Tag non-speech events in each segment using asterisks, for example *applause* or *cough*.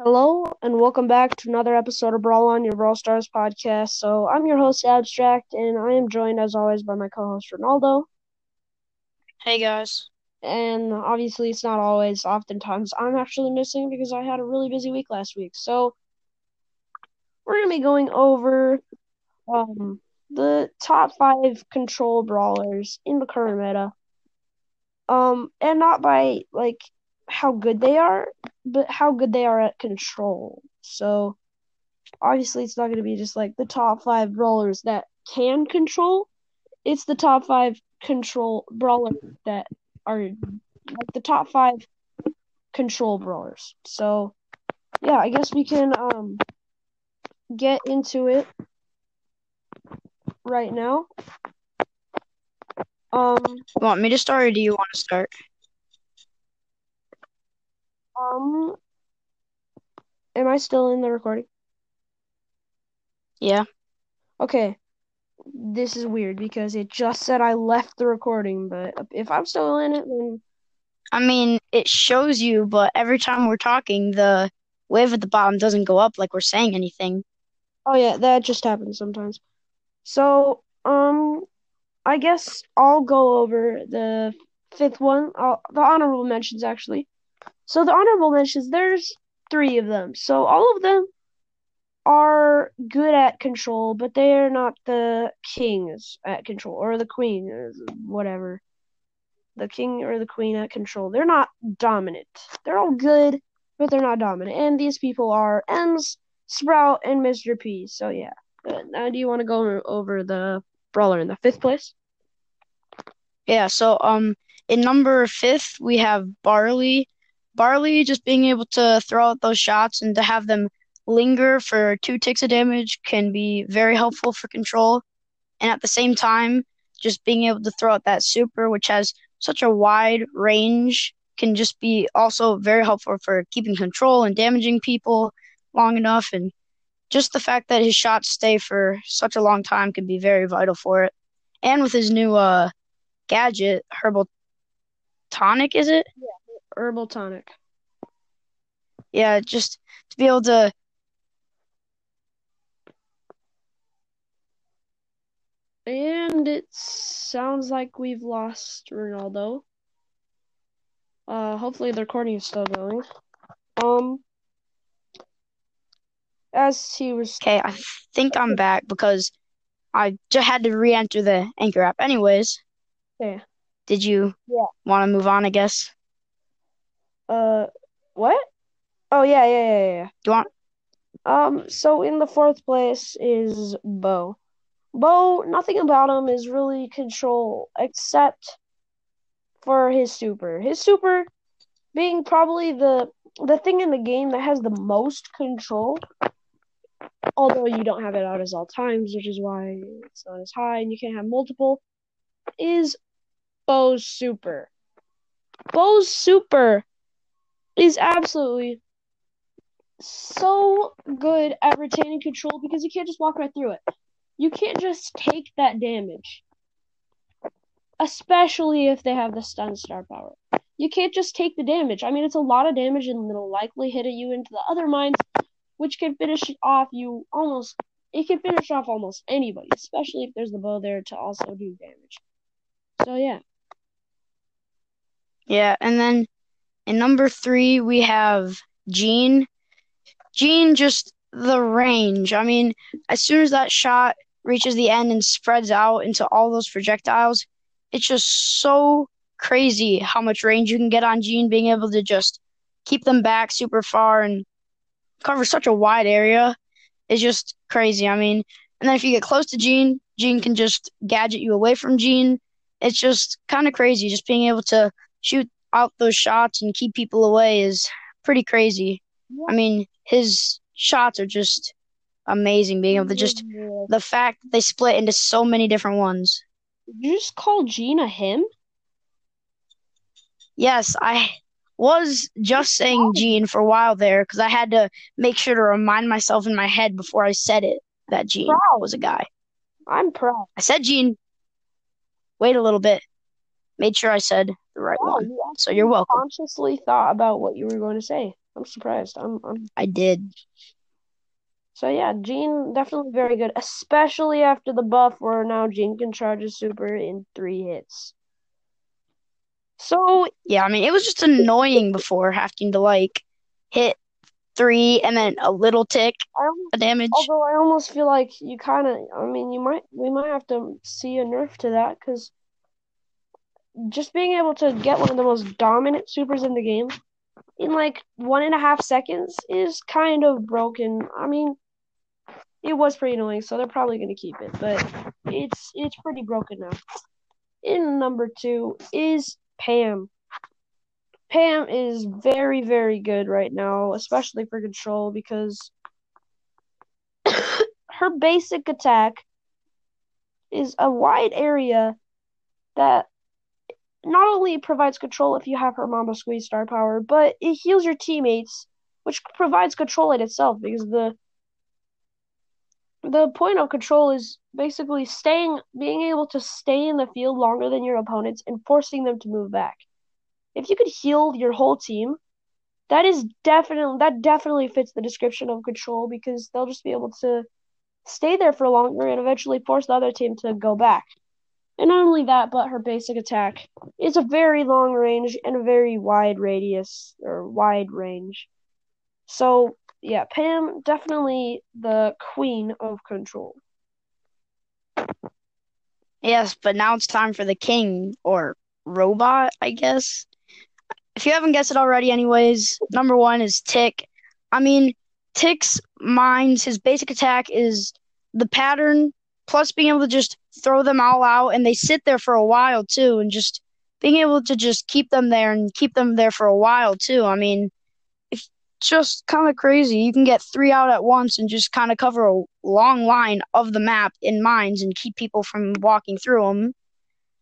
Hello and welcome back to another episode of Brawl on your Brawl Stars podcast. So I'm your host Abstract, and I am joined as always by my co-host Ronaldo. Hey guys. And obviously, it's not always. Oftentimes, I'm actually missing because I had a really busy week last week. So we're gonna be going over um the top five control brawlers in the current meta. Um, and not by like how good they are, but how good they are at control. So obviously it's not going to be just like the top five brawlers that can control. It's the top five control brawlers that are like the top five control brawlers. So yeah, I guess we can um get into it right now. Um, want me to start or do you want to start? Um, am I still in the recording? Yeah. Okay. This is weird because it just said I left the recording, but if I'm still in it, then. I mean, it shows you, but every time we're talking, the wave at the bottom doesn't go up like we're saying anything. Oh yeah, that just happens sometimes. So, um, I guess I'll go over the fifth one, I'll, the honorable mentions actually. So the honorable mentions, there's three of them. So all of them are good at control, but they are not the kings at control or the queen whatever. The king or the queen at control. They're not dominant. They're all good, but they're not dominant. And these people are Emz, Sprout, and Mr. P. So yeah. Now do you want to go over the brawler in the fifth place? Yeah, so um in number fifth we have Barley. Barley just being able to throw out those shots and to have them linger for two ticks of damage can be very helpful for control. And at the same time, just being able to throw out that super, which has such a wide range, can just be also very helpful for keeping control and damaging people long enough. And just the fact that his shots stay for such a long time can be very vital for it. And with his new uh, gadget, Herbal Tonic, is it? Yeah, Herbal Tonic. Yeah, just to be able to And it sounds like we've lost Ronaldo. Uh, hopefully the recording is still going. Um, as he was. Okay, I think I'm back because I just had to re-enter the Anchor app. Anyways. Yeah. Did you yeah. want to move on? I guess. Uh, what? Oh yeah, yeah, yeah, yeah. Do you want? Um. So in the fourth place is Bo. Bo, nothing about him is really control except for his super. His super being probably the the thing in the game that has the most control. Although you don't have it out as all times, which is why it's not as high and you can't have multiple, is Bo's super. Bo's super is absolutely so good at retaining control because you can't just walk right through it you can't just take that damage. Especially if they have the stun star power. You can't just take the damage. I mean, it's a lot of damage and it'll likely hit you into the other mines, which can finish off you almost. It can finish off almost anybody, especially if there's the Bo there to also do damage. So, yeah. Yeah, and then in number three, we have Gene. Gene, just the range. I mean, as soon as that shot reaches the end and spreads out into all those projectiles. It's just so crazy how much range you can get on Gene, being able to just keep them back super far and cover such a wide area is just crazy. I mean, and then if you get close to Gene, Gene can just gadget you away from Gene. It's just kind of crazy. Just being able to shoot out those shots and keep people away is pretty crazy. I mean, his shots are just amazing being able to just the fact that they split into so many different ones. Did you just call Gina him? Yes, I was just saying Gene for a while there because I had to make sure to remind myself in my head before I said it that Gene proud. was a guy. I'm proud. I said Gene. Wait a little bit. Made sure I said the right wow, one. So you're welcome. Consciously thought about what you were going to say. I'm surprised. I'm, I'm I did. So yeah, Gene definitely very good, especially after the buff where now Gene can charge a super in three hits. So Yeah, I mean it was just annoying before having to like hit three and then a little tick almost, of damage. although I almost feel like you kind of, I mean, you might, we might have to see a nerf to that because just being able to get one of the most dominant supers in the game in like one and a half seconds is kind of broken. I mean, it was pretty annoying, so they're probably going to keep it, but it's it's pretty broken now. In number two is Pam. Pam is very very good right now, especially for control because *coughs* her basic attack is a wide area that not only provides control if you have her Mama's Squeeze star power, but it heals your teammates, which provides control in itself because the the point of control is basically staying being able to stay in the field longer than your opponents and forcing them to move back. If you could heal your whole team, that is definitely that definitely fits the description of control because they'll just be able to stay there for longer and eventually force the other team to go back. And not only that, but her basic attack is a very long range and a very wide radius or wide range. So yeah, Pam definitely the queen of control. Yes, but now it's time for the king or robot, I guess. If you haven't guessed it already, anyways, number one is Tick. I mean, Tick's mines, his basic attack is the pattern, plus being able to just throw them all out, and they sit there for a while too, and just being able to just keep them there and keep them there for a while too. I mean, it's just kind of crazy. You can get three out at once and just kind of cover a long line of the map in mines and keep people from walking through them.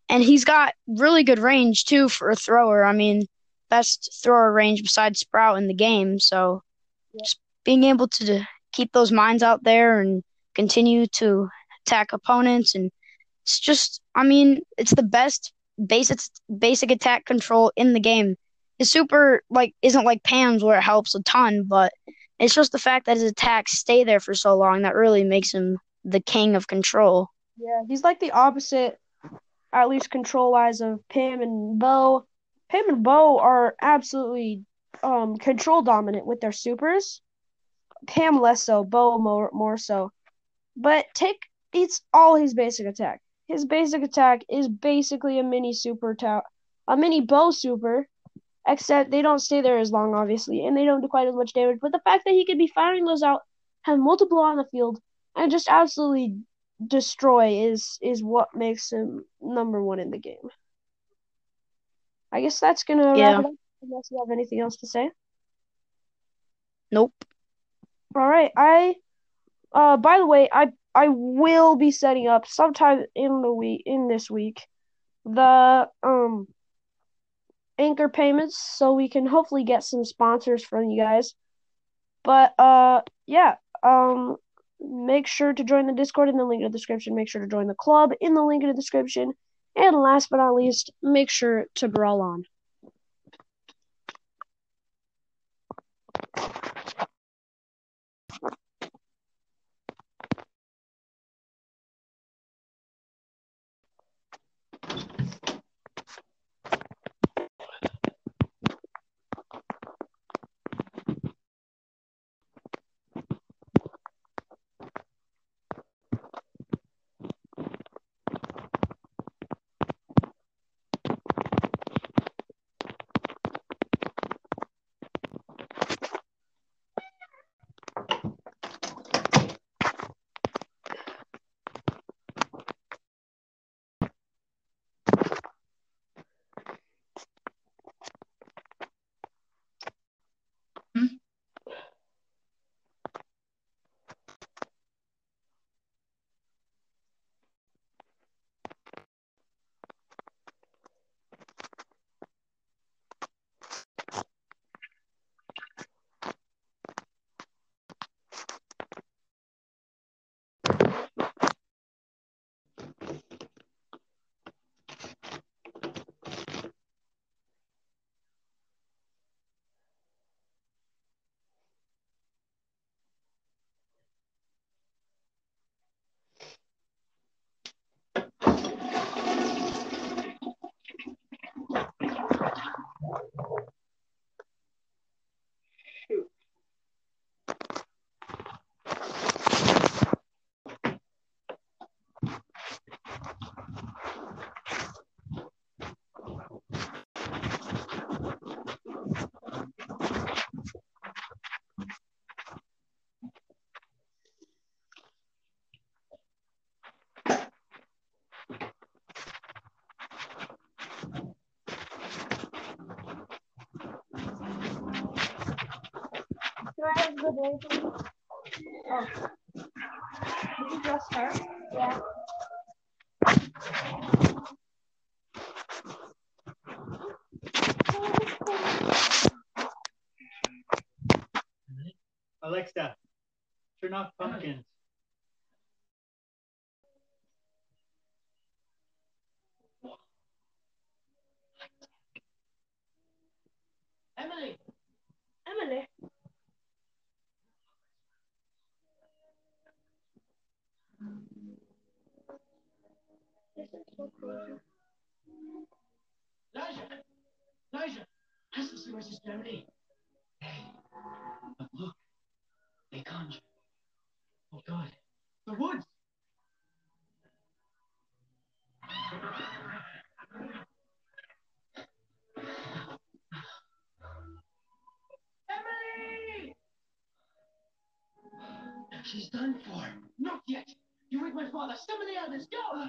And he's got really good range too for a thrower. I mean, best thrower range besides Sprout in the game. So Yeah. just being able to keep those mines out there and continue to attack opponents and it's just I mean, it's the best basic basic attack control in the game. His super like isn't like Pam's where it helps a ton, but it's just the fact that his attacks stay there for so long that really makes him the king of control. Yeah, he's like the opposite, at least control wise, of Pam and Bo. Pam and Bo are absolutely um control dominant with their supers. Pam less so, Bo more more so. But Tick it's all his basic attack. His basic attack is basically a mini super ta- a mini Bo super, except they don't stay there as long, obviously, and they don't do quite as much damage. But the fact that he could be firing those out, have multiple on the field, and just absolutely destroy is is what makes him number one in the game. I guess that's gonna Yeah. wrap it up. Unless you have anything else to say. Nope. All right, I. Uh, by the way, I I will be setting up sometime in the week in this week the um anchor payments so we can hopefully get some sponsors from you guys. But uh yeah, um make sure to join the Discord in the link in the description. Make sure to join the club in the link in the description. And last but not least, make sure to brawl on. A day? Oh. Did you? Yeah. Alexa, turn off pumpkins. Emily, Emily. This is so cool. Elijah, Elijah, see where's Sister Emily. Hey, but look, they conjure. Oh God, the woods. Emily! She's done for. Not yet. You wake my father. The elders. Go.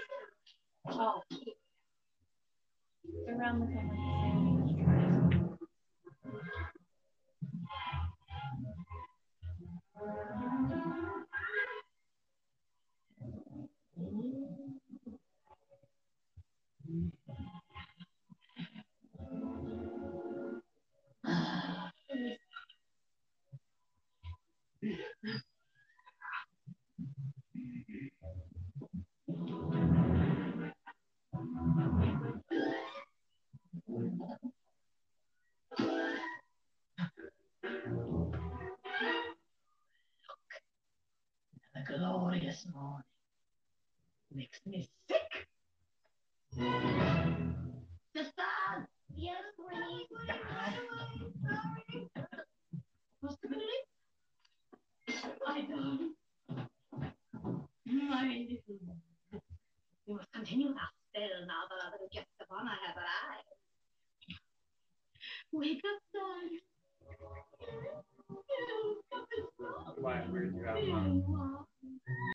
Oh. Around the time.